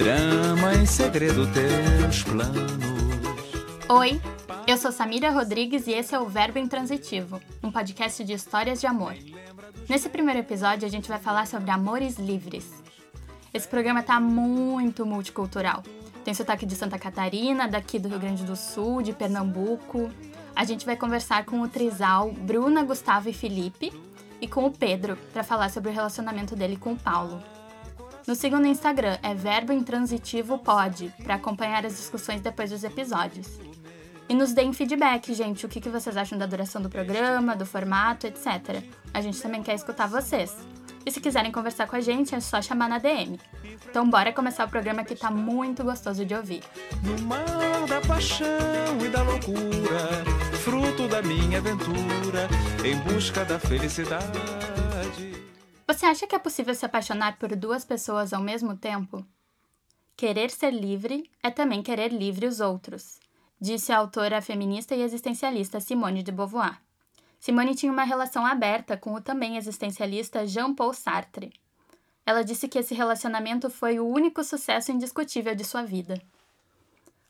Trama em segredo teus planos. Oi, eu sou Samira Rodrigues e esse é o Verbo Intransitivo, um podcast de histórias de amor. Nesse primeiro episódio, a gente vai falar sobre amores livres. Esse programa tá muito multicultural. Tem sotaque de Santa Catarina, daqui do Rio Grande do Sul, de Pernambuco. A gente vai conversar com o trisal Bruna, Gustavo e Felipe e com o Pedro para falar sobre o relacionamento dele com o Paulo. Nos sigam no Instagram, é Verbo Intransitivo Pod, para acompanhar as discussões depois dos episódios. E nos deem feedback, gente, o que vocês acham da duração do programa, do formato, etc. A gente também quer escutar vocês. E se quiserem conversar com a gente, é só chamar na DM. Então bora começar o programa que tá muito gostoso de ouvir. No mar da paixão e da loucura, fruto da minha aventura, em busca da felicidade. Você acha que é possível se apaixonar por duas pessoas ao mesmo tempo? Querer ser livre é também querer livre os outros, disse a autora feminista e existencialista Simone de Beauvoir. Simone tinha uma relação aberta com o também existencialista Jean-Paul Sartre. Ela disse que esse relacionamento foi o único sucesso indiscutível de sua vida.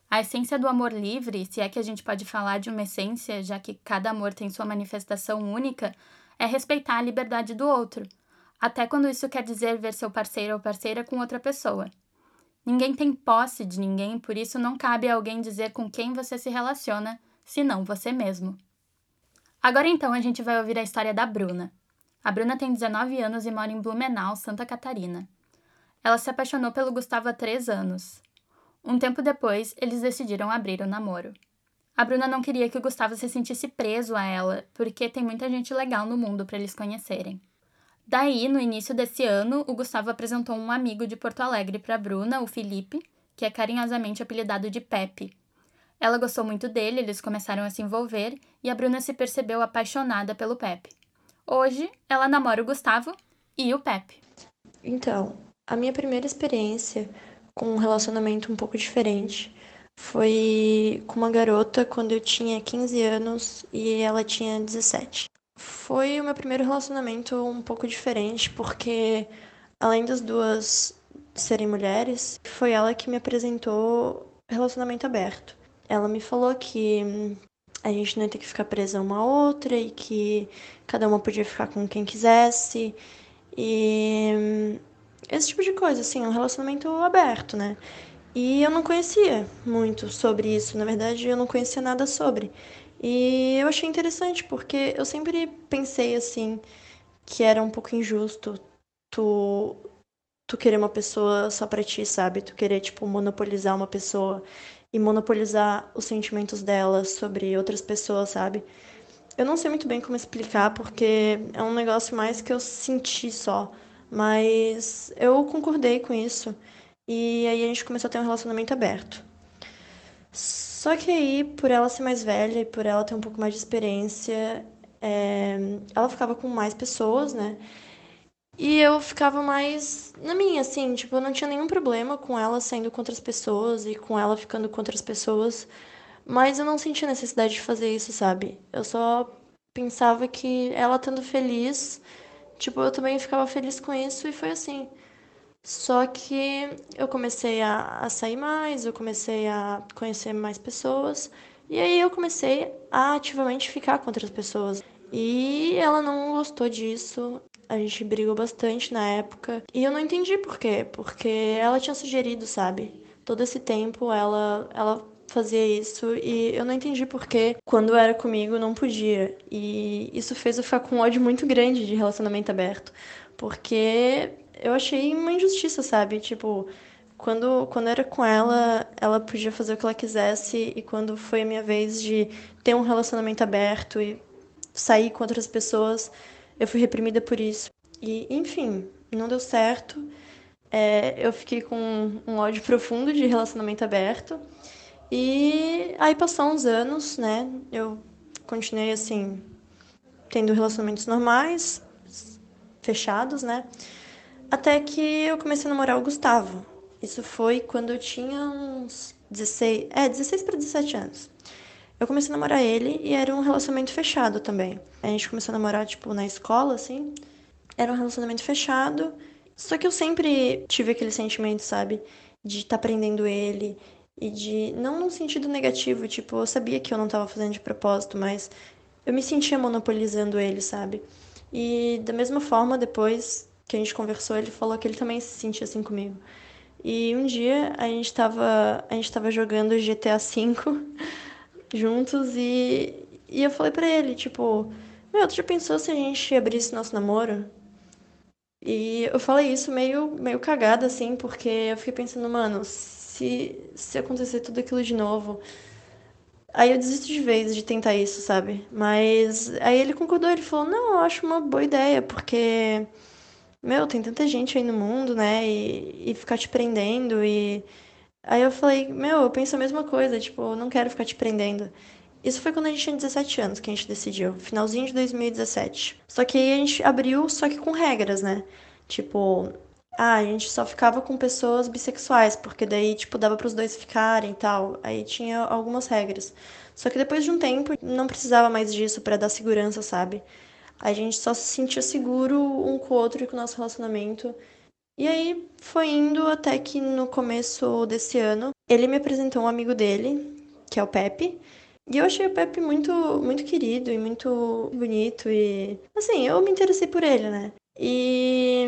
A essência do amor livre, se é que a gente pode falar de uma essência, já que cada amor tem sua manifestação única, é respeitar a liberdade do outro, até quando isso quer dizer ver seu parceiro ou parceira com outra pessoa. Ninguém tem posse de ninguém, por isso não cabe a alguém dizer com quem você se relaciona, senão você mesmo. Agora então a gente vai ouvir a história da Bruna. A Bruna tem 19 anos e mora em Blumenau, Santa Catarina. Ela se apaixonou pelo Gustavo há 3 anos. Um tempo depois, eles decidiram abrir o namoro. A Bruna não queria que o Gustavo se sentisse preso a ela, porque tem muita gente legal no mundo para eles conhecerem. Daí, no início desse ano, o Gustavo apresentou um amigo de Porto Alegre para Bruna, o Felipe, que é carinhosamente apelidado de Pepe, ela gostou muito dele, eles começaram a se envolver e a Bruna se percebeu apaixonada pelo Pepe. Hoje, ela namora o Gustavo e o Pepe. Então, a minha primeira experiência com um relacionamento um pouco diferente foi com uma garota quando eu tinha 15 anos e ela tinha 17. Foi o meu primeiro relacionamento um pouco diferente porque, além das duas serem mulheres, foi ela que me apresentou relacionamento aberto ela me falou que hum, a gente não ia ter que ficar presa uma a outra e que cada uma podia ficar com quem quisesse. E hum, esse tipo de coisa, assim, um relacionamento aberto, né? E eu não conhecia muito sobre isso, na verdade eu não conhecia nada sobre. E eu achei interessante porque eu sempre pensei assim que era um pouco injusto tu tu querer uma pessoa só para ti, sabe? Tu querer tipo monopolizar uma pessoa e monopolizar os sentimentos dela sobre outras pessoas, sabe? Eu não sei muito bem como explicar, porque é um negócio mais que eu senti só. Mas eu concordei com isso. E aí a gente começou a ter um relacionamento aberto. Só que aí, por ela ser mais velha e por ela ter um pouco mais de experiência, é... ela ficava com mais pessoas, né? E eu ficava mais na minha, assim, tipo, eu não tinha nenhum problema com ela saindo com outras pessoas e com ela ficando com outras pessoas, mas eu não sentia necessidade de fazer isso, sabe? Eu só pensava que ela estando feliz, tipo, eu também ficava feliz com isso e foi assim. Só que eu comecei a, a sair mais, eu comecei a conhecer mais pessoas, e aí eu comecei a ativamente ficar com outras pessoas. E ela não gostou disso, a gente brigou bastante na época. E eu não entendi por quê. Porque ela tinha sugerido, sabe? Todo esse tempo ela, ela fazia isso e eu não entendi por que quando era comigo não podia. E isso fez eu ficar com um ódio muito grande de relacionamento aberto. Porque eu achei uma injustiça, sabe? Tipo, quando, quando era com ela, ela podia fazer o que ela quisesse, e quando foi a minha vez de ter um relacionamento aberto e sair com outras pessoas, eu fui reprimida por isso. E, enfim, não deu certo. É, eu fiquei com um ódio profundo de relacionamento aberto. E aí passou uns anos, né? Eu continuei assim, tendo relacionamentos normais, fechados, né? Até que eu comecei a namorar o Gustavo. Isso foi quando eu tinha uns 16, é, 16 para 17 anos. Eu comecei a namorar ele e era um relacionamento fechado também. A gente começou a namorar, tipo, na escola, assim. Era um relacionamento fechado. Só que eu sempre tive aquele sentimento, sabe? de estar tá prendendo ele e de não num sentido negativo, tipo, eu sabia que eu não estava fazendo de propósito, mas eu me sentia monopolizando ele, sabe? E da mesma forma, depois que a gente conversou, ele falou que ele também se sentia assim comigo. E um dia a gente tava, a gente tava jogando GTA V juntos e, e eu falei para ele, tipo, meu, tu já pensou se a gente abrisse nosso namoro? E eu falei isso meio, meio cagada, assim, porque eu fiquei pensando, mano, se, se acontecer tudo aquilo de novo. Aí eu desisto de vez de tentar isso, sabe? Mas aí ele concordou, ele falou, não, eu acho uma boa ideia, porque, meu, tem tanta gente aí no mundo, né? E, e ficar te prendendo e. Aí eu falei, meu, eu penso a mesma coisa, tipo, não quero ficar te prendendo. Isso foi quando a gente tinha 17 anos que a gente decidiu, finalzinho de 2017. Só que aí a gente abriu, só que com regras, né? Tipo, ah, a gente só ficava com pessoas bissexuais, porque daí, tipo, dava para os dois ficarem e tal. Aí tinha algumas regras. Só que depois de um tempo, não precisava mais disso para dar segurança, sabe? A gente só se sentia seguro um com o outro e com o nosso relacionamento. E aí foi indo até que no começo desse ano, ele me apresentou um amigo dele, que é o Pepe. E eu achei o Pepe muito, muito querido e muito bonito e assim, eu me interessei por ele, né? E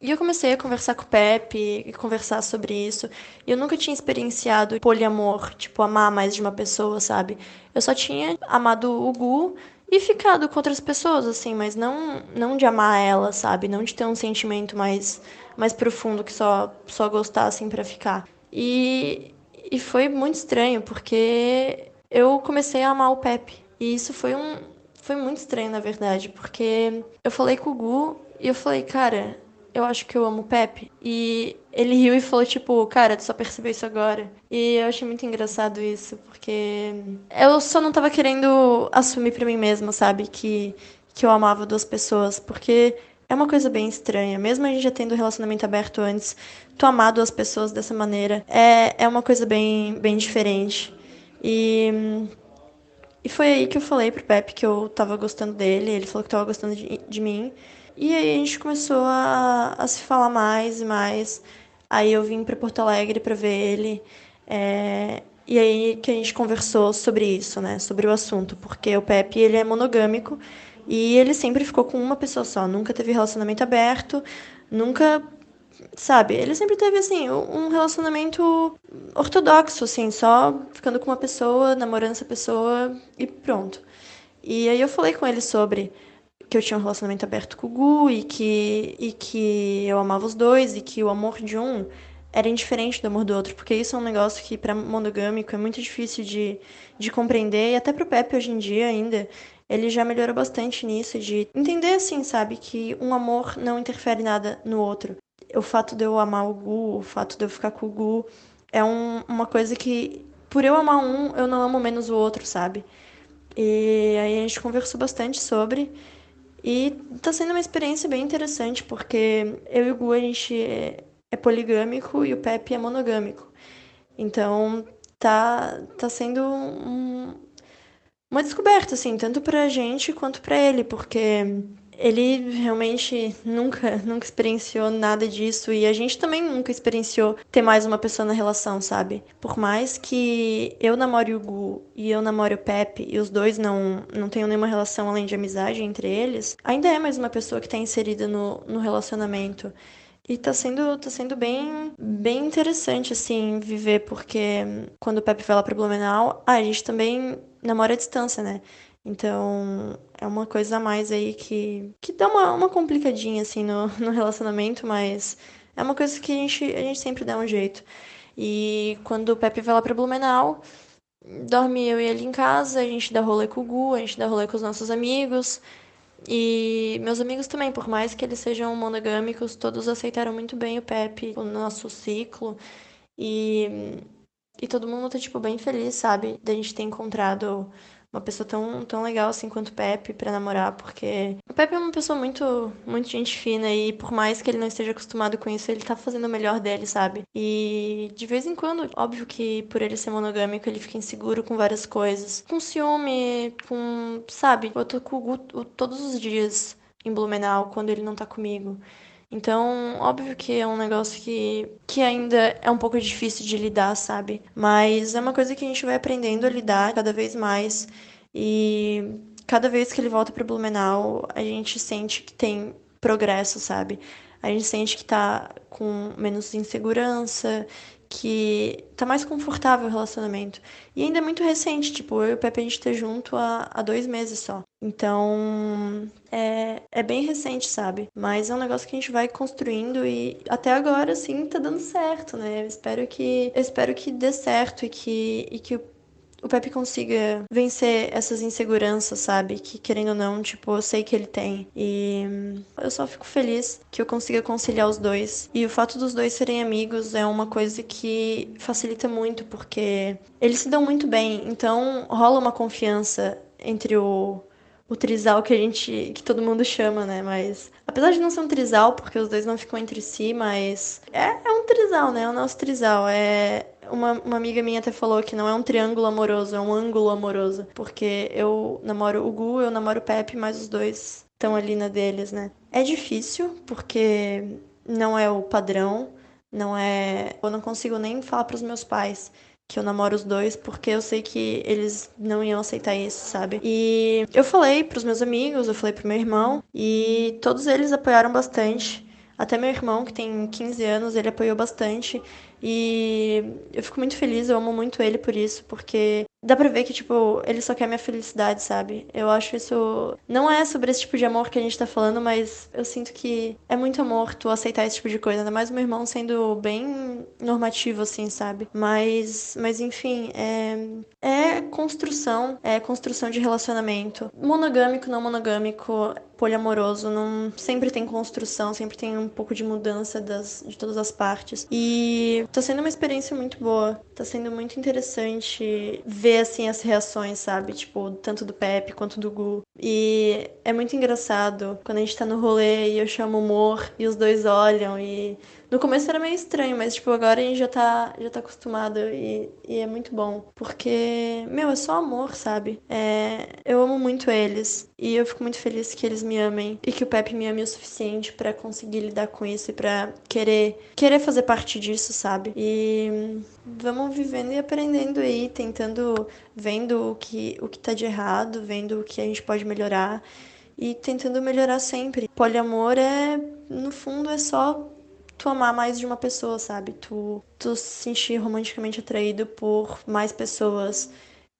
e eu comecei a conversar com o Pepe e conversar sobre isso. E eu nunca tinha experienciado poliamor, tipo, amar mais de uma pessoa, sabe? Eu só tinha amado o Gu e ficado com outras pessoas, assim, mas não, não de amar ela, sabe? Não de ter um sentimento mais, mais profundo que só, só gostar, assim, pra ficar. E, e foi muito estranho, porque eu comecei a amar o Pepe. E isso foi um. Foi muito estranho, na verdade, porque eu falei com o Gu e eu falei, cara, eu acho que eu amo o Pepe. E ele riu e falou, tipo, cara, tu só percebeu isso agora. E eu achei muito engraçado isso, porque eu só não tava querendo assumir para mim mesma, sabe? Que, que eu amava duas pessoas, porque é uma coisa bem estranha. Mesmo a gente já tendo relacionamento aberto antes, tu amar duas pessoas dessa maneira é, é uma coisa bem, bem diferente. E. E foi aí que eu falei pro Pepe que eu tava gostando dele, ele falou que tava gostando de, de mim. E aí a gente começou a, a se falar mais e mais. Aí eu vim para Porto Alegre para ver ele. É, e aí que a gente conversou sobre isso, né? Sobre o assunto, porque o Pepe ele é monogâmico e ele sempre ficou com uma pessoa só, nunca teve relacionamento aberto, nunca, sabe? Ele sempre teve assim um relacionamento ortodoxo, assim, só ficando com uma pessoa, namorando essa pessoa e pronto. E aí eu falei com ele sobre que eu tinha um relacionamento aberto com o Gu e que, e que eu amava os dois e que o amor de um era indiferente do amor do outro, porque isso é um negócio que para monogâmico é muito difícil de, de compreender e até pro Pepe hoje em dia ainda ele já melhorou bastante nisso de entender assim, sabe, que um amor não interfere nada no outro. O fato de eu amar o Gu, o fato de eu ficar com o Gu é um, uma coisa que por eu amar um, eu não amo menos o outro, sabe? E aí a gente conversou bastante sobre e tá sendo uma experiência bem interessante, porque eu e o Gu, a gente é, é poligâmico e o Pepe é monogâmico. Então, tá, tá sendo um, uma descoberta, assim, tanto pra gente quanto pra ele, porque ele realmente nunca, nunca experienciou nada disso e a gente também nunca experienciou ter mais uma pessoa na relação, sabe? Por mais que eu namore o Gu e eu namore o Pepe e os dois não, não tenham nenhuma relação além de amizade entre eles, ainda é mais uma pessoa que tá inserida no, no relacionamento. E tá sendo, tá sendo bem, bem interessante, assim, viver, porque quando o Pepe vai lá pra Blumenau, a gente também namora à distância, né? Então, é uma coisa a mais aí que, que dá uma, uma complicadinha, assim, no, no relacionamento, mas é uma coisa que a gente, a gente sempre dá um jeito. E quando o Pepe vai lá pra Blumenau, dorme eu e ele em casa, a gente dá rolê com o Gu, a gente dá rolê com os nossos amigos. E meus amigos também, por mais que eles sejam monogâmicos, todos aceitaram muito bem o Pepe, o nosso ciclo. E, e todo mundo tá, tipo, bem feliz, sabe? Da gente ter encontrado uma pessoa tão, tão legal assim quanto o Pepe para namorar, porque o Pepe é uma pessoa muito, muito gente fina e por mais que ele não esteja acostumado com isso, ele tá fazendo o melhor dele, sabe? E de vez em quando, óbvio que por ele ser monogâmico, ele fica inseguro com várias coisas. Com ciúme, com, sabe? Eu tô com o Gu todos os dias em Blumenau quando ele não tá comigo. Então, óbvio que é um negócio que, que ainda é um pouco difícil de lidar, sabe? Mas é uma coisa que a gente vai aprendendo a lidar cada vez mais. E cada vez que ele volta para Blumenau, a gente sente que tem progresso, sabe? A gente sente que tá com menos insegurança, que tá mais confortável o relacionamento. E ainda é muito recente, tipo, eu e o Pepe a gente tá junto há, há dois meses só. Então, é, é bem recente, sabe? Mas é um negócio que a gente vai construindo e até agora, assim, tá dando certo, né? Eu espero que, eu espero que dê certo e que, e que o o Pepe consiga vencer essas inseguranças, sabe? Que querendo ou não, tipo, eu sei que ele tem. E eu só fico feliz que eu consiga conciliar os dois. E o fato dos dois serem amigos é uma coisa que facilita muito, porque eles se dão muito bem. Então rola uma confiança entre o o trisal que a gente. que todo mundo chama, né? Mas. Apesar de não ser um trisal, porque os dois não ficam entre si, mas. É, é um trisal, né? É o nosso trisal. É. Uma, uma amiga minha até falou que não é um triângulo amoroso, é um ângulo amoroso. Porque eu namoro o Gu, eu namoro o Pepe, mas os dois estão ali na deles, né? É difícil, porque não é o padrão, não é. Eu não consigo nem falar para os meus pais que eu namoro os dois, porque eu sei que eles não iam aceitar isso, sabe? E eu falei pros meus amigos, eu falei pro meu irmão, e todos eles apoiaram bastante. Até meu irmão, que tem 15 anos, ele apoiou bastante. E eu fico muito feliz, eu amo muito ele por isso, porque dá pra ver que, tipo, ele só quer minha felicidade, sabe? Eu acho isso. Não é sobre esse tipo de amor que a gente tá falando, mas eu sinto que é muito amor tu aceitar esse tipo de coisa. Ainda mais o meu irmão sendo bem normativo, assim, sabe? Mas, mas enfim, é, é construção, é construção de relacionamento. Monogâmico, não monogâmico, poliamoroso, não sempre tem construção, sempre tem um pouco de mudança das, de todas as partes. E tá sendo uma experiência muito boa. Tá sendo muito interessante ver assim as reações, sabe? Tipo, tanto do Pepe quanto do Gu. E é muito engraçado quando a gente tá no rolê e eu chamo humor e os dois olham e no começo era meio estranho, mas tipo, agora a gente já tá, já tá acostumado e, e é muito bom. Porque, meu, é só amor, sabe? É, eu amo muito eles. E eu fico muito feliz que eles me amem e que o Pepe me ame o suficiente para conseguir lidar com isso e para querer querer fazer parte disso, sabe? E vamos vivendo e aprendendo aí, tentando vendo o que o que tá de errado, vendo o que a gente pode melhorar e tentando melhorar sempre. Poliamor é, no fundo, é só tu amar mais de uma pessoa, sabe? Tu, tu se sentir romanticamente atraído por mais pessoas.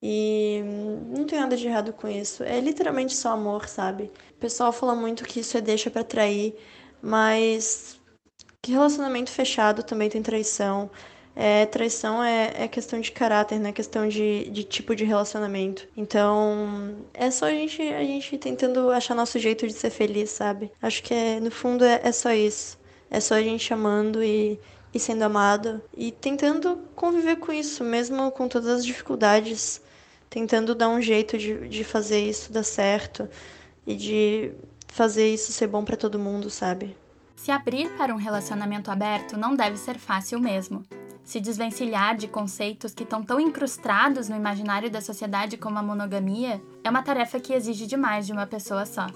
E não tem nada de errado com isso. É literalmente só amor, sabe? O pessoal fala muito que isso é deixa para trair, mas que relacionamento fechado também tem traição. É, traição é, é questão de caráter, né? Questão de, de tipo de relacionamento. Então, é só a gente, a gente tentando achar nosso jeito de ser feliz, sabe? Acho que é, no fundo é, é só isso. É só a gente amando e, e sendo amado e tentando conviver com isso, mesmo com todas as dificuldades, tentando dar um jeito de, de fazer isso dar certo e de fazer isso ser bom para todo mundo, sabe? Se abrir para um relacionamento aberto não deve ser fácil mesmo. Se desvencilhar de conceitos que estão tão incrustados no imaginário da sociedade como a monogamia é uma tarefa que exige demais de uma pessoa só.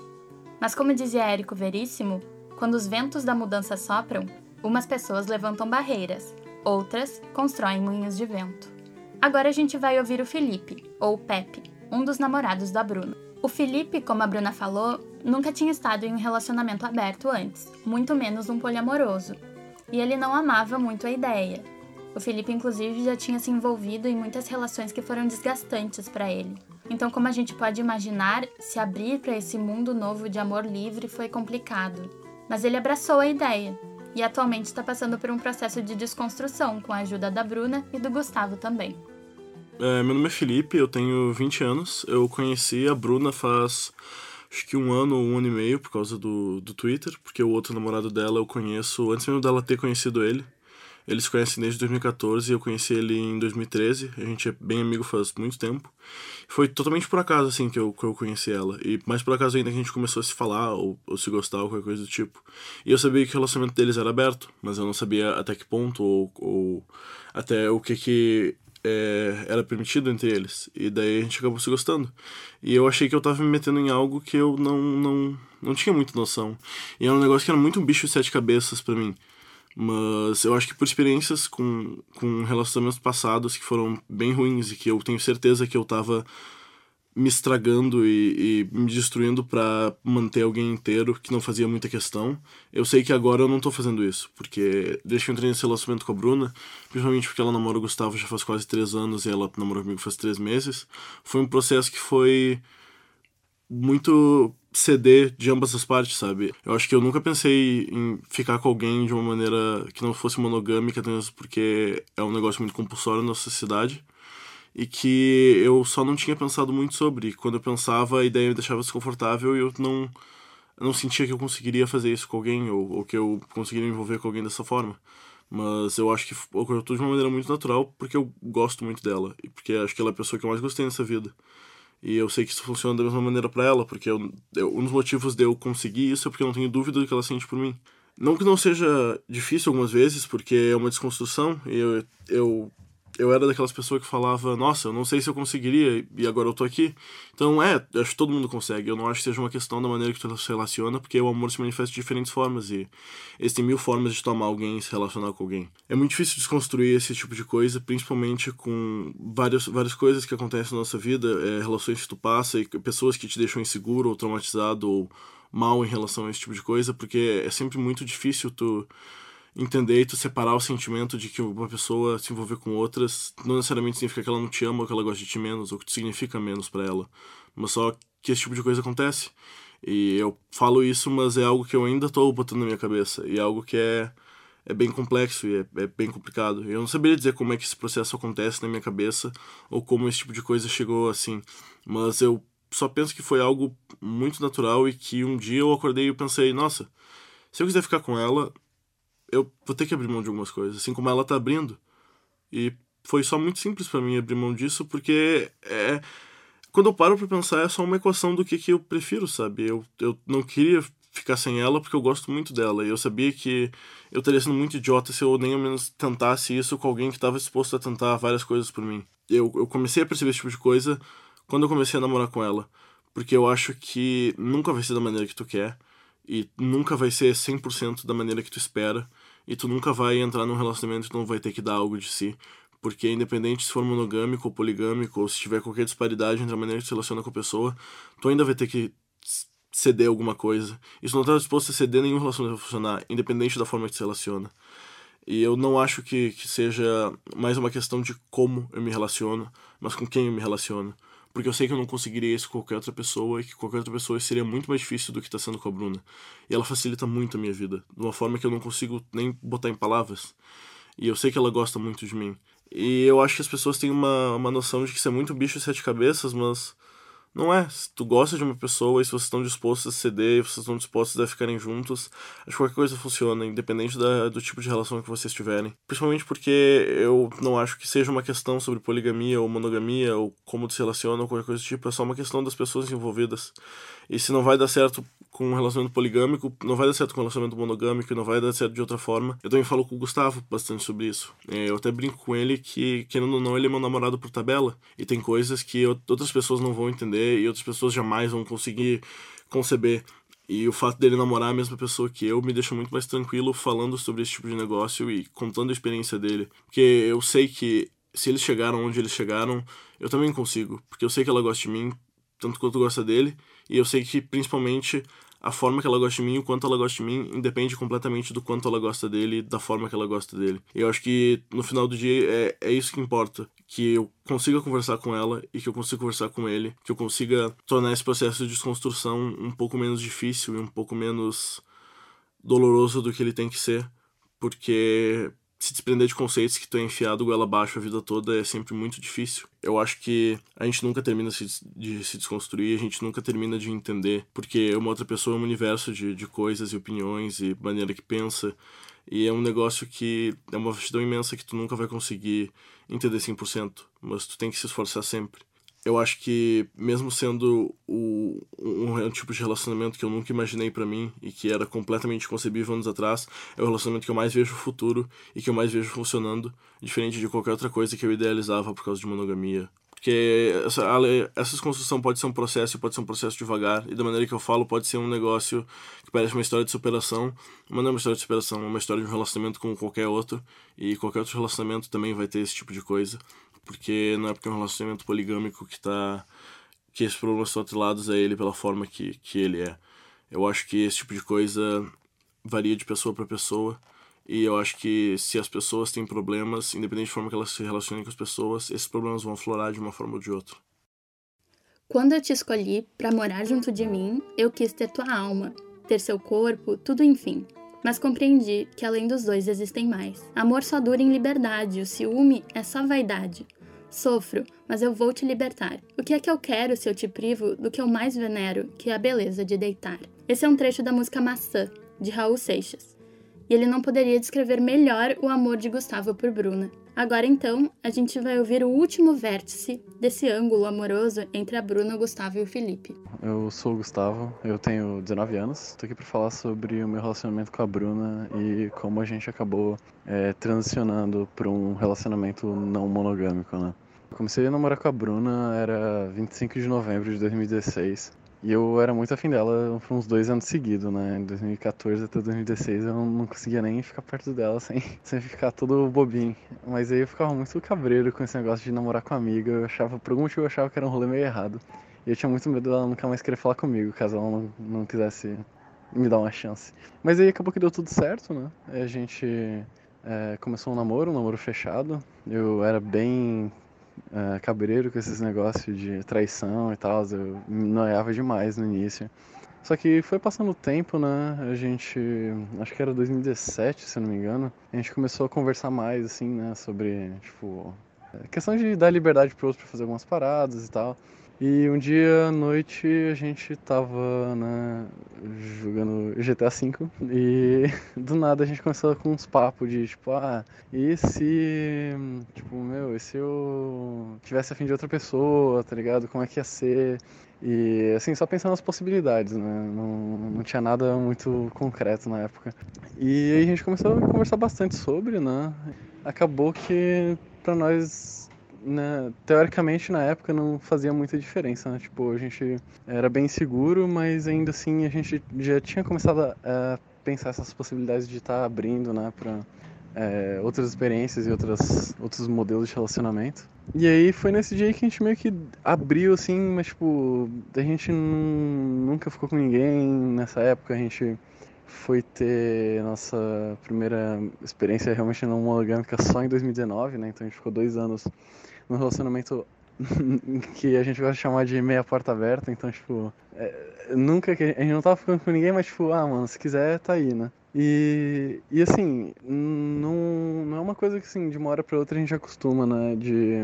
Mas, como dizia Érico Veríssimo, quando os ventos da mudança sopram, umas pessoas levantam barreiras, outras constroem moinhos de vento. Agora a gente vai ouvir o Felipe, ou Pepe, um dos namorados da Bruna. O Felipe, como a Bruna falou, nunca tinha estado em um relacionamento aberto antes, muito menos um poliamoroso. E ele não amava muito a ideia. O Felipe, inclusive, já tinha se envolvido em muitas relações que foram desgastantes para ele. Então, como a gente pode imaginar, se abrir para esse mundo novo de amor livre foi complicado mas ele abraçou a ideia e atualmente está passando por um processo de desconstrução com a ajuda da Bruna e do Gustavo também. É, meu nome é Felipe, eu tenho 20 anos. Eu conheci a Bruna faz acho que um ano ou um ano e meio por causa do, do Twitter, porque o outro namorado dela eu conheço antes mesmo dela ter conhecido ele. Eles se conhecem desde 2014 e eu conheci ele em 2013. A gente é bem amigo faz muito tempo. Foi totalmente por acaso, assim, que eu, que eu conheci ela. E mais por acaso ainda que a gente começou a se falar ou, ou se gostar ou qualquer coisa do tipo. E eu sabia que o relacionamento deles era aberto, mas eu não sabia até que ponto ou, ou até o que que é, era permitido entre eles. E daí a gente acabou se gostando. E eu achei que eu tava me metendo em algo que eu não, não, não tinha muita noção. E era um negócio que era muito um bicho de sete cabeças para mim. Mas eu acho que por experiências com, com relacionamentos passados que foram bem ruins e que eu tenho certeza que eu tava me estragando e, e me destruindo para manter alguém inteiro que não fazia muita questão. Eu sei que agora eu não tô fazendo isso, porque desde que eu entrei nesse relacionamento com a Bruna, principalmente porque ela namora o Gustavo já faz quase três anos e ela namorou comigo faz três meses, foi um processo que foi muito ceder de ambas as partes, sabe? Eu acho que eu nunca pensei em ficar com alguém de uma maneira que não fosse monogâmica, porque é um negócio muito compulsório na nossa sociedade e que eu só não tinha pensado muito sobre. Quando eu pensava, a ideia me deixava desconfortável e eu não, eu não sentia que eu conseguiria fazer isso com alguém ou, ou que eu conseguiria me envolver com alguém dessa forma. Mas eu acho que ocorreu tudo de uma maneira muito natural porque eu gosto muito dela e porque acho que ela é a pessoa que eu mais gostei nessa vida. E eu sei que isso funciona da mesma maneira para ela, porque eu, eu, um dos motivos de eu conseguir isso é porque eu não tenho dúvida do que ela sente por mim. Não que não seja difícil algumas vezes, porque é uma desconstrução, e eu, eu eu era daquelas pessoas que falava, nossa, eu não sei se eu conseguiria e agora eu tô aqui. Então, é, acho que todo mundo consegue. Eu não acho que seja uma questão da maneira que tu se relaciona, porque o amor se manifesta de diferentes formas e existem mil formas de tomar alguém e se relacionar com alguém. É muito difícil desconstruir esse tipo de coisa, principalmente com várias, várias coisas que acontecem na nossa vida, é, relações que tu passa e pessoas que te deixam inseguro ou traumatizado ou mal em relação a esse tipo de coisa, porque é sempre muito difícil tu entender e tu separar o sentimento de que uma pessoa se envolver com outras não necessariamente significa que ela não te ama ou que ela gosta de ti menos ou que tu significa menos para ela, mas só que esse tipo de coisa acontece. E eu falo isso, mas é algo que eu ainda tô botando na minha cabeça e é algo que é é bem complexo e é, é bem complicado. Eu não saberia dizer como é que esse processo acontece na minha cabeça ou como esse tipo de coisa chegou assim, mas eu só penso que foi algo muito natural e que um dia eu acordei e pensei, nossa, se eu quiser ficar com ela, eu vou ter que abrir mão de algumas coisas, assim como ela tá abrindo. E foi só muito simples para mim abrir mão disso, porque é quando eu paro para pensar é só uma equação do que que eu prefiro, sabe? Eu, eu não queria ficar sem ela porque eu gosto muito dela e eu sabia que eu estaria sendo muito idiota se eu nem ao menos tentasse isso com alguém que estava disposto a tentar várias coisas por mim. Eu, eu comecei a perceber esse tipo de coisa quando eu comecei a namorar com ela, porque eu acho que nunca vai ser da maneira que tu quer e nunca vai ser 100% da maneira que tu espera e tu nunca vai entrar num relacionamento que não vai ter que dar algo de si. Porque independente se for monogâmico ou poligâmico, ou se tiver qualquer disparidade entre a maneira que se relaciona com a pessoa, tu ainda vai ter que ceder alguma coisa. Se não tá disposto a ceder, nenhum relacionamento funcionar, independente da forma que se relaciona. E eu não acho que, que seja mais uma questão de como eu me relaciono, mas com quem eu me relaciono porque eu sei que eu não conseguiria isso com qualquer outra pessoa e que qualquer outra pessoa seria muito mais difícil do que está sendo com a Bruna. E ela facilita muito a minha vida, de uma forma que eu não consigo nem botar em palavras. E eu sei que ela gosta muito de mim. E eu acho que as pessoas têm uma, uma noção de que isso é muito bicho sete cabeças, mas não é. Se tu gosta de uma pessoa e se vocês estão dispostos a ceder vocês estão dispostos a ficarem juntos, acho que qualquer coisa funciona, independente da, do tipo de relação que vocês tiverem. Principalmente porque eu não acho que seja uma questão sobre poligamia ou monogamia ou como se relacionam ou qualquer coisa do tipo, é só uma questão das pessoas envolvidas. E se não vai dar certo com um relacionamento poligâmico, não vai dar certo com um relacionamento monogâmico, não vai dar certo de outra forma. Eu também falo com o Gustavo bastante sobre isso. É, eu até brinco com ele que, querendo ou não, ele é meu namorado por tabela. E tem coisas que outras pessoas não vão entender e outras pessoas jamais vão conseguir conceber. E o fato dele namorar a mesma pessoa que eu me deixa muito mais tranquilo falando sobre esse tipo de negócio e contando a experiência dele. Porque eu sei que se eles chegaram onde eles chegaram, eu também consigo. Porque eu sei que ela gosta de mim, tanto quanto gosta dele. E eu sei que, principalmente, a forma que ela gosta de mim, o quanto ela gosta de mim, independe completamente do quanto ela gosta dele da forma que ela gosta dele. Eu acho que, no final do dia, é, é isso que importa. Que eu consiga conversar com ela e que eu consiga conversar com ele. Que eu consiga tornar esse processo de desconstrução um pouco menos difícil e um pouco menos doloroso do que ele tem que ser. Porque se desprender de conceitos que tu é enfiado goela abaixo a vida toda é sempre muito difícil. Eu acho que a gente nunca termina de se desconstruir, a gente nunca termina de entender, porque uma outra pessoa é um universo de, de coisas e opiniões e maneira que pensa, e é um negócio que é uma vastidão imensa que tu nunca vai conseguir entender 100%, mas tu tem que se esforçar sempre. Eu acho que mesmo sendo o, um, um, tipo de relacionamento que eu nunca imaginei para mim e que era completamente concebível anos atrás, é o relacionamento que eu mais vejo futuro e que eu mais vejo funcionando, diferente de qualquer outra coisa que eu idealizava por causa de monogamia. Porque essa, essa construção pode ser um processo, pode ser um processo devagar, e da maneira que eu falo, pode ser um negócio que parece uma história de superação, mas não é uma história de superação, é uma história de um relacionamento como qualquer outro, e qualquer outro relacionamento também vai ter esse tipo de coisa porque não é porque é um relacionamento poligâmico que tá que esses problemas estão atrelados a ele pela forma que, que ele é. Eu acho que esse tipo de coisa varia de pessoa para pessoa e eu acho que se as pessoas têm problemas, independente da forma que elas se relacionem com as pessoas, esses problemas vão aflorar de uma forma ou de outra. Quando eu te escolhi para morar junto de mim, eu quis ter tua alma, ter seu corpo, tudo enfim. Mas compreendi que além dos dois existem mais. Amor só dura em liberdade, o ciúme é só vaidade. Sofro, mas eu vou te libertar. O que é que eu quero se eu te privo do que eu mais venero, que é a beleza de deitar? Esse é um trecho da música Maçã, de Raul Seixas. E ele não poderia descrever melhor o amor de Gustavo por Bruna. Agora então, a gente vai ouvir o último vértice desse ângulo amoroso entre a Bruna, o Gustavo e o Felipe. Eu sou o Gustavo, eu tenho 19 anos. Tô aqui para falar sobre o meu relacionamento com a Bruna e como a gente acabou é, transicionando para um relacionamento não monogâmico, né? Comecei a namorar com a Bruna, era 25 de novembro de 2016. E eu era muito afim dela por uns dois anos seguidos, né? Em 2014 até 2016 eu não conseguia nem ficar perto dela sem, sem ficar todo bobinho. Mas aí eu ficava muito cabreiro com esse negócio de namorar com amiga. Eu achava, por algum motivo eu achava que era um rolê meio errado. E eu tinha muito medo dela nunca mais querer falar comigo, caso ela não, não quisesse me dar uma chance. Mas aí acabou que deu tudo certo, né? A gente é, começou um namoro, um namoro fechado. Eu era bem é, cabreiro com esses negócios de traição e tal. Eu me noiava demais no início. Só que foi passando o tempo, né? A gente, acho que era 2017, se não me engano, a gente começou a conversar mais, assim, né? Sobre, tipo, questão de dar liberdade pro outro pra fazer algumas paradas e tal. E um dia à noite a gente tava né, jogando GTA V e do nada a gente começou com uns papos de tipo, ah, e se, tipo, meu, e se eu tivesse afim de outra pessoa, tá ligado? Como é que ia ser? E assim, só pensando nas possibilidades, né? Não, não tinha nada muito concreto na época. E aí a gente começou a conversar bastante sobre, né? Acabou que pra nós né, teoricamente na época não fazia muita diferença, né? Tipo, a gente era bem seguro, mas ainda assim a gente já tinha começado a, a pensar essas possibilidades de estar tá abrindo, né, para é, outras experiências e outras, outros modelos de relacionamento. E aí foi nesse dia que a gente meio que abriu, assim, mas tipo, a gente nunca ficou com ninguém nessa época, a gente foi ter nossa primeira experiência realmente não monogâmica só em 2019, né? Então a gente ficou dois anos num relacionamento que a gente gosta de chamar de meia porta aberta, então, tipo, é, nunca que a gente não tava ficando com ninguém, mas, tipo, ah, mano, se quiser, tá aí, né? E, e assim, não, não é uma coisa que assim, de uma hora pra outra a gente acostuma, né? De,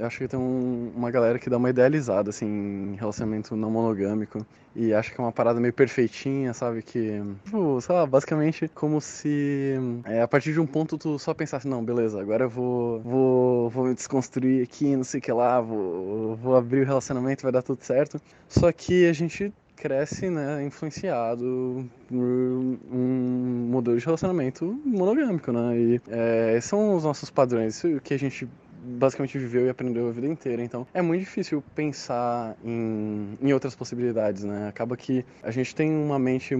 acho que tem um, uma galera que dá uma idealizada, assim, em relacionamento não monogâmico. E acha que é uma parada meio perfeitinha, sabe? Que, tipo, sei lá, basicamente como se é, a partir de um ponto tu só pensasse, não, beleza, agora eu vou, vou, vou me desconstruir aqui, não sei o que lá, vou, vou abrir o relacionamento, vai dar tudo certo. Só que a gente cresce, né, influenciado por um modelo de relacionamento monogâmico, né? E é, são os nossos padrões, o que a gente basicamente viveu e aprendeu a vida inteira. Então é muito difícil pensar em, em outras possibilidades, né? Acaba que a gente tem uma mente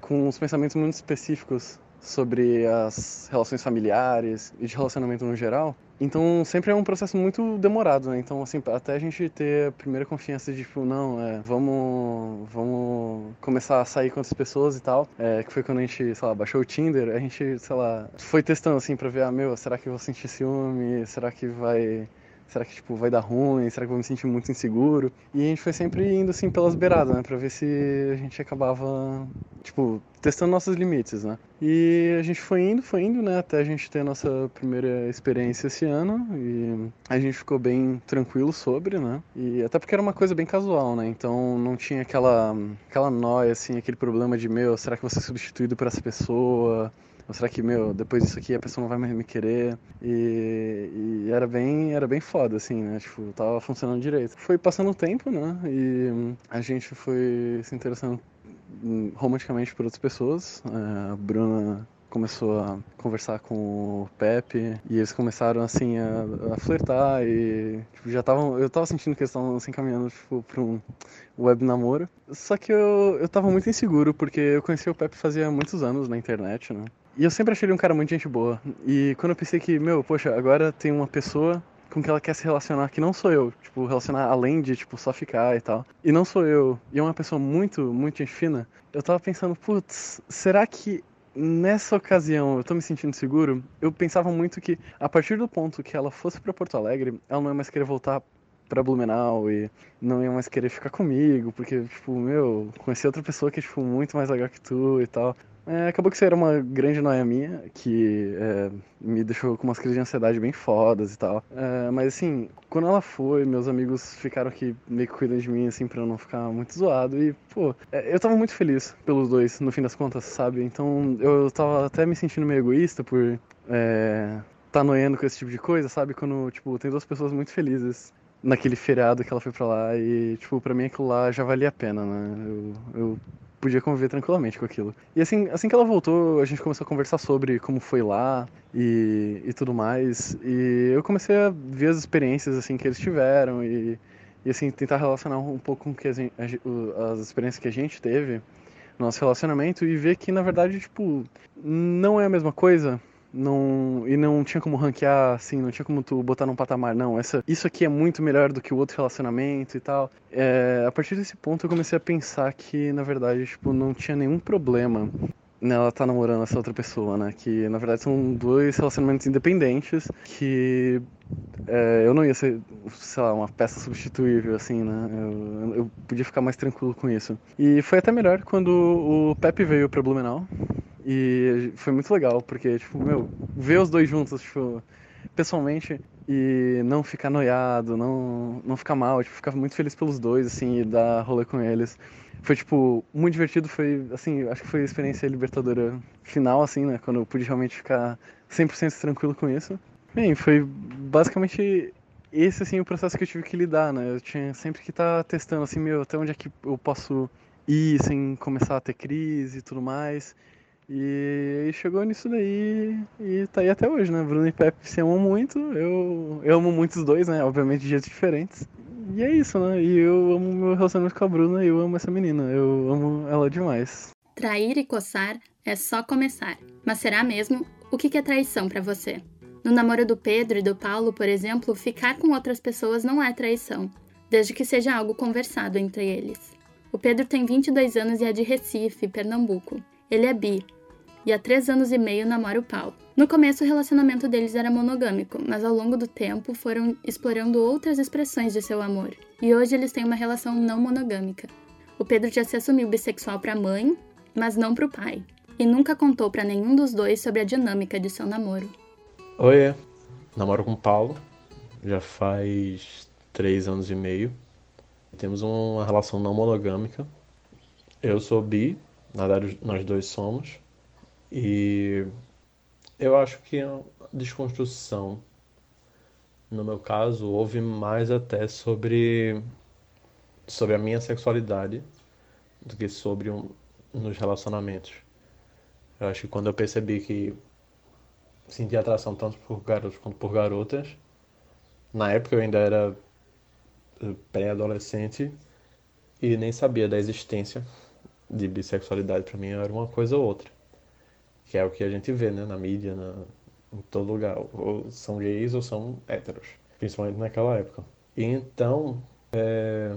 com uns pensamentos muito específicos sobre as relações familiares e de relacionamento no geral. Então sempre é um processo muito demorado, né? Então assim, até a gente ter a primeira confiança de tipo, não, é, vamos, vamos começar a sair com outras pessoas e tal, é, que foi quando a gente, sei lá, baixou o Tinder, a gente, sei lá, foi testando assim para ver, ah, meu, será que eu vou sentir ciúme? Será que vai será que tipo vai dar ruim? Será que eu vou me sentir muito inseguro? E a gente foi sempre indo assim pelas beiradas, né, para ver se a gente acabava tipo testando nossos limites, né? E a gente foi indo, foi indo, né, até a gente ter a nossa primeira experiência esse ano e a gente ficou bem tranquilo sobre, né? E até porque era uma coisa bem casual, né? Então não tinha aquela aquela noia assim, aquele problema de meu, será que ser substituído por essa pessoa? Ou será que, meu, depois disso aqui a pessoa não vai mais me querer? E, e era bem era bem foda, assim, né? Tipo, tava funcionando direito. Foi passando o tempo, né? E a gente foi se interessando romanticamente por outras pessoas. É, a Bruna começou a conversar com o Pepe e eles começaram assim a, a flertar e tipo, já estavam eu tava sentindo que eles estavam assim caminhando tipo para um web namoro só que eu eu tava muito inseguro porque eu conheci o Pepe fazia muitos anos na internet né e eu sempre achei ele um cara muito gente boa e quando eu pensei que meu poxa agora tem uma pessoa com que ela quer se relacionar, que não sou eu, tipo, relacionar além de, tipo, só ficar e tal. E não sou eu, e é uma pessoa muito, muito gente fina. Eu tava pensando, putz, será que nessa ocasião eu tô me sentindo seguro, eu pensava muito que a partir do ponto que ela fosse para Porto Alegre, ela não ia mais querer voltar para Blumenau e não ia mais querer ficar comigo, porque, tipo, meu, conheci outra pessoa que é, tipo, muito mais legal que tu e tal. É, acabou que isso era uma grande noia minha, que é, me deixou com umas crises de ansiedade bem fodas e tal. É, mas assim, quando ela foi, meus amigos ficaram aqui meio que cuidando de mim, assim, pra eu não ficar muito zoado. E, pô, é, eu tava muito feliz pelos dois, no fim das contas, sabe? Então eu tava até me sentindo meio egoísta por é, tá noiando com esse tipo de coisa, sabe? Quando, tipo, tem duas pessoas muito felizes naquele feriado que ela foi pra lá e, tipo, pra mim aquilo lá já valia a pena, né? Eu, eu podia conviver tranquilamente com aquilo. E assim, assim que ela voltou, a gente começou a conversar sobre como foi lá e, e tudo mais. E eu comecei a ver as experiências assim que eles tiveram e, e assim tentar relacionar um pouco com que as, as experiências que a gente teve no nosso relacionamento e ver que na verdade tipo não é a mesma coisa não e não tinha como ranquear assim, não tinha como tu botar num patamar, não. Essa, isso aqui é muito melhor do que o outro relacionamento e tal. É, a partir desse ponto eu comecei a pensar que na verdade tipo não tinha nenhum problema nela tá namorando essa outra pessoa, né? Que na verdade são dois relacionamentos independentes que é, eu não ia ser, sei lá, uma peça substituível, assim, né? Eu, eu podia ficar mais tranquilo com isso. E foi até melhor quando o Pepe veio pra Blumenau. E foi muito legal, porque, tipo, meu, ver os dois juntos, tipo, pessoalmente, e não ficar noiado, não, não ficar mal, tipo, ficar muito feliz pelos dois, assim, e dar rolê com eles. Foi, tipo, muito divertido, foi, assim, acho que foi a experiência libertadora final, assim, né, quando eu pude realmente ficar 100% tranquilo com isso. Bem, foi basicamente esse, assim, o processo que eu tive que lidar, né, eu tinha sempre que estar tá testando, assim, meu, até onde é que eu posso ir sem começar a ter crise e tudo mais. E chegou nisso daí e tá aí até hoje, né? Bruno e Pepe se amam muito, eu, eu amo muito os dois, né? Obviamente de jeitos diferentes. E é isso, né? E eu amo meu relacionamento com a Bruna e eu amo essa menina. Eu amo ela demais. Trair e coçar é só começar. Mas será mesmo? O que é traição para você? No namoro do Pedro e do Paulo, por exemplo, ficar com outras pessoas não é traição, desde que seja algo conversado entre eles. O Pedro tem 22 anos e é de Recife, Pernambuco. Ele é bi, e há três anos e meio namora o Paulo. No começo, o relacionamento deles era monogâmico, mas ao longo do tempo foram explorando outras expressões de seu amor. E hoje eles têm uma relação não monogâmica. O Pedro já se assumiu bissexual para a mãe, mas não para o pai. E nunca contou para nenhum dos dois sobre a dinâmica de seu namoro. Oi, namoro com o Paulo. Já faz três anos e meio. Temos uma relação não monogâmica. Eu sou bi, na verdade nós dois somos. E eu acho que a desconstrução, no meu caso, houve mais até sobre, sobre a minha sexualidade do que sobre um, nos relacionamentos. Eu acho que quando eu percebi que sentia atração tanto por garotos quanto por garotas, na época eu ainda era eh, pré-adolescente e nem sabia da existência de bissexualidade. Para mim era uma coisa ou outra que é o que a gente vê né, na mídia, na, em todo lugar. Ou são gays ou são héteros, principalmente naquela época. E então, é,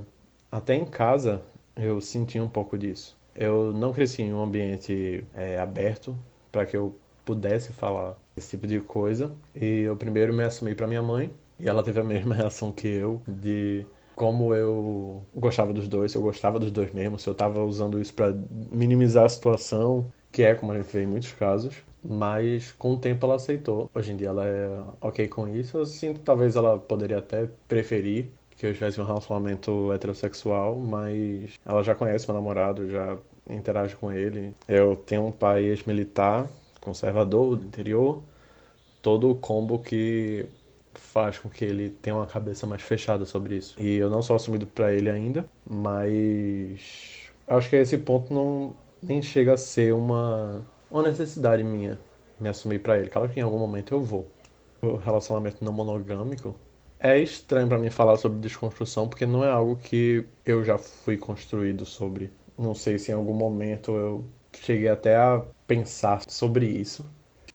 até em casa, eu senti um pouco disso. Eu não cresci em um ambiente é, aberto para que eu pudesse falar esse tipo de coisa. E eu primeiro me assumi para minha mãe, e ela teve a mesma reação que eu, de como eu gostava dos dois, se eu gostava dos dois mesmo, se eu estava usando isso para minimizar a situação, que é como a gente vê em muitos casos, mas com o tempo ela aceitou. Hoje em dia ela é ok com isso. Eu sinto que talvez ela poderia até preferir que eu tivesse um relacionamento heterossexual, mas ela já conhece meu namorado, já interage com ele. Eu tenho um pai ex-militar conservador, do interior, todo o combo que faz com que ele tenha uma cabeça mais fechada sobre isso. E eu não sou assumido para ele ainda, mas acho que esse ponto não nem chega a ser uma, uma necessidade minha me assumir para ele. Claro que em algum momento eu vou. O relacionamento não monogâmico é estranho para mim falar sobre desconstrução porque não é algo que eu já fui construído sobre. Não sei se em algum momento eu cheguei até a pensar sobre isso.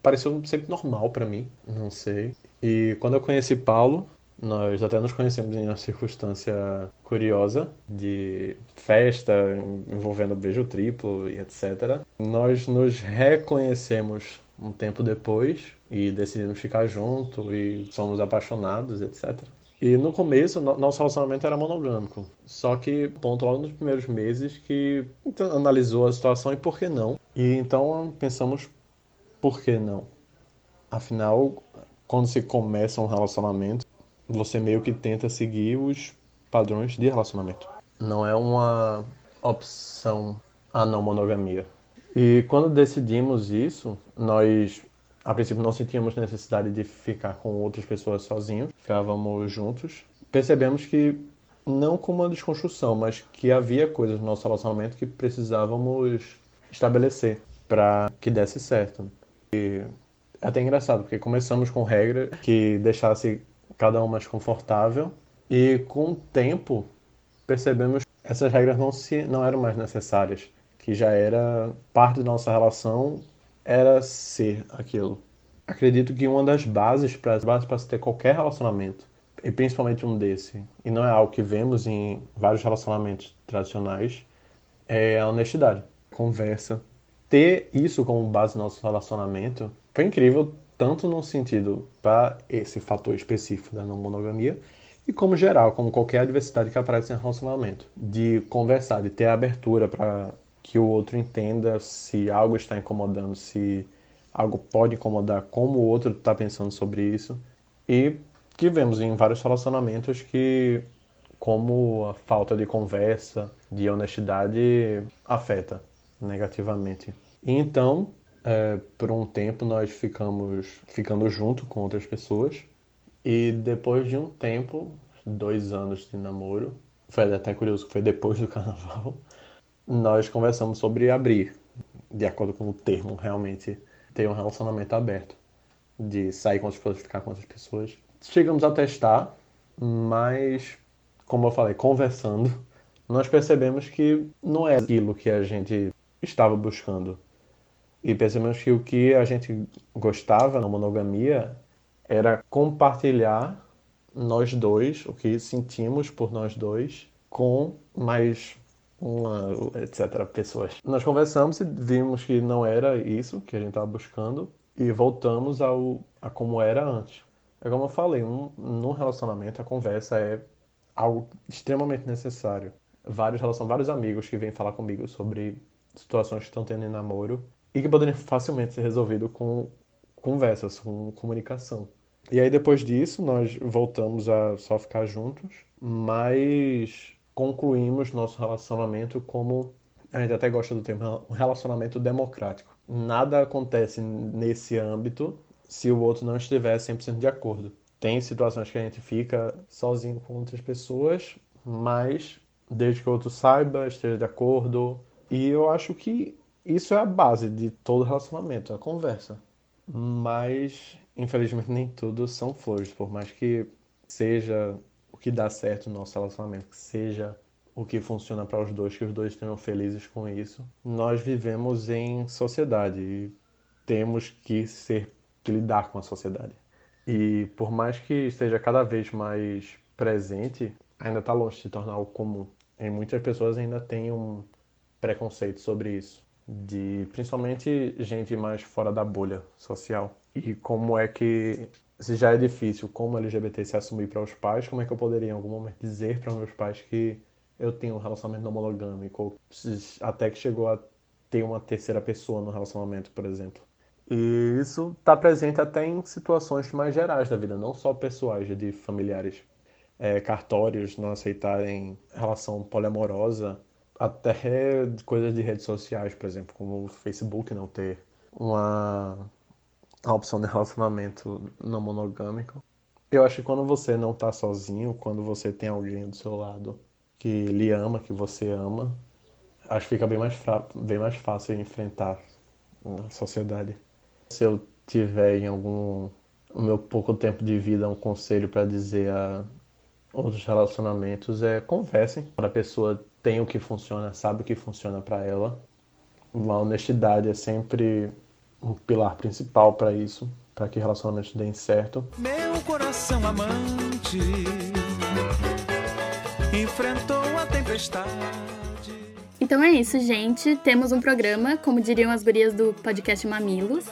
Pareceu sempre normal para mim, não sei. E quando eu conheci Paulo, nós até nos conhecemos em uma circunstância curiosa de festa envolvendo beijo triplo e etc. Nós nos reconhecemos um tempo depois e decidimos ficar junto e somos apaixonados, etc. E no começo, nosso relacionamento era monogâmico. Só que, ponto logo nos primeiros meses que então, analisou a situação e por que não. E então pensamos, por que não? Afinal, quando se começa um relacionamento, você meio que tenta seguir os padrões de relacionamento. Não é uma opção a não monogamia. E quando decidimos isso, nós a princípio não sentíamos necessidade de ficar com outras pessoas sozinhos, ficávamos juntos. Percebemos que não como uma desconstrução, mas que havia coisas no nosso relacionamento que precisávamos estabelecer para que desse certo. E é até engraçado, porque começamos com regra que deixasse cada um mais confortável e com o tempo percebemos que essas regras não, se, não eram mais necessárias, que já era parte da nossa relação era ser aquilo. Acredito que uma das bases para as bases para se ter qualquer relacionamento, e principalmente um desse, e não é algo que vemos em vários relacionamentos tradicionais, é a honestidade, conversa. Ter isso como base no nosso relacionamento foi incrível tanto no sentido para esse fator específico da não monogamia, e como geral, como qualquer adversidade que aparece em relacionamento, de conversar, de ter abertura para que o outro entenda se algo está incomodando, se algo pode incomodar, como o outro está pensando sobre isso, e que vemos em vários relacionamentos que como a falta de conversa, de honestidade afeta negativamente. Então é, por um tempo nós ficamos ficando junto com outras pessoas e depois de um tempo, dois anos de namoro, foi até curioso que foi depois do carnaval, nós conversamos sobre abrir, de acordo com o termo, realmente ter um relacionamento aberto, de sair com as pessoas, ficar com outras pessoas. Chegamos a testar, mas como eu falei, conversando, nós percebemos que não é aquilo que a gente estava buscando e percebemos que o que a gente gostava na monogamia era compartilhar nós dois, o que sentimos por nós dois, com mais uma, etc., pessoas. Nós conversamos e vimos que não era isso que a gente estava buscando e voltamos ao, a como era antes. É como eu falei, um, num relacionamento a conversa é algo extremamente necessário. Vários, relação, vários amigos que vêm falar comigo sobre situações que estão tendo em namoro e que poderia facilmente ser resolvido com conversas, com comunicação. E aí depois disso nós voltamos a só ficar juntos, mas concluímos nosso relacionamento como a gente até gosta do termo um relacionamento democrático. Nada acontece nesse âmbito se o outro não estiver 100% de acordo. Tem situações que a gente fica sozinho com outras pessoas, mas desde que o outro saiba, esteja de acordo. E eu acho que isso é a base de todo relacionamento, a conversa. Mas, infelizmente, nem tudo são flores. Por mais que seja o que dá certo no nosso relacionamento, que seja o que funciona para os dois, que os dois estejam felizes com isso. Nós vivemos em sociedade e temos que ser que lidar com a sociedade. E por mais que esteja cada vez mais presente, ainda está longe de se tornar algo comum. E muitas pessoas ainda têm um preconceito sobre isso de principalmente gente mais fora da bolha social. E como é que, se já é difícil como LGBT se assumir para os pais, como é que eu poderia em algum momento dizer para meus pais que eu tenho um relacionamento não monogâmico, até que chegou a ter uma terceira pessoa no relacionamento, por exemplo. E isso está presente até em situações mais gerais da vida, não só pessoais, de familiares. É, cartórios não aceitarem relação poliamorosa, até coisas de redes sociais, por exemplo, como o Facebook não ter uma, opção de relacionamento não monogâmico. Eu acho que quando você não tá sozinho, quando você tem alguém do seu lado que lhe ama, que você ama, acho que fica bem mais, bem mais fácil enfrentar a sociedade. Se eu tiver em algum o meu pouco tempo de vida um conselho para dizer a outros relacionamentos é conversem para a pessoa tem o que funciona, sabe o que funciona para ela. A honestidade é sempre um pilar principal para isso, para que relacionamentos deem certo. Meu coração amante enfrentou a tempestade. Então é isso, gente. Temos um programa, como diriam as gurias do podcast Mamilos.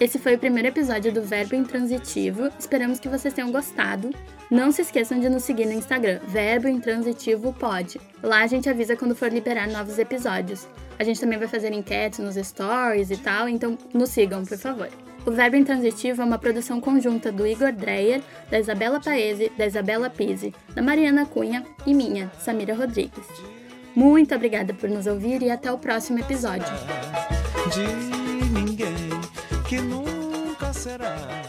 Esse foi o primeiro episódio do Verbo Intransitivo. Esperamos que vocês tenham gostado. Não se esqueçam de nos seguir no Instagram, Verbo Intransitivo Pod. Lá a gente avisa quando for liberar novos episódios. A gente também vai fazer enquetes nos stories e tal, então nos sigam, por favor. O Verbo Intransitivo é uma produção conjunta do Igor Dreyer, da Isabela Paese, da Isabela Pise, da Mariana Cunha e minha, Samira Rodrigues. Muito obrigada por nos ouvir e até o próximo episódio. Que nunca será.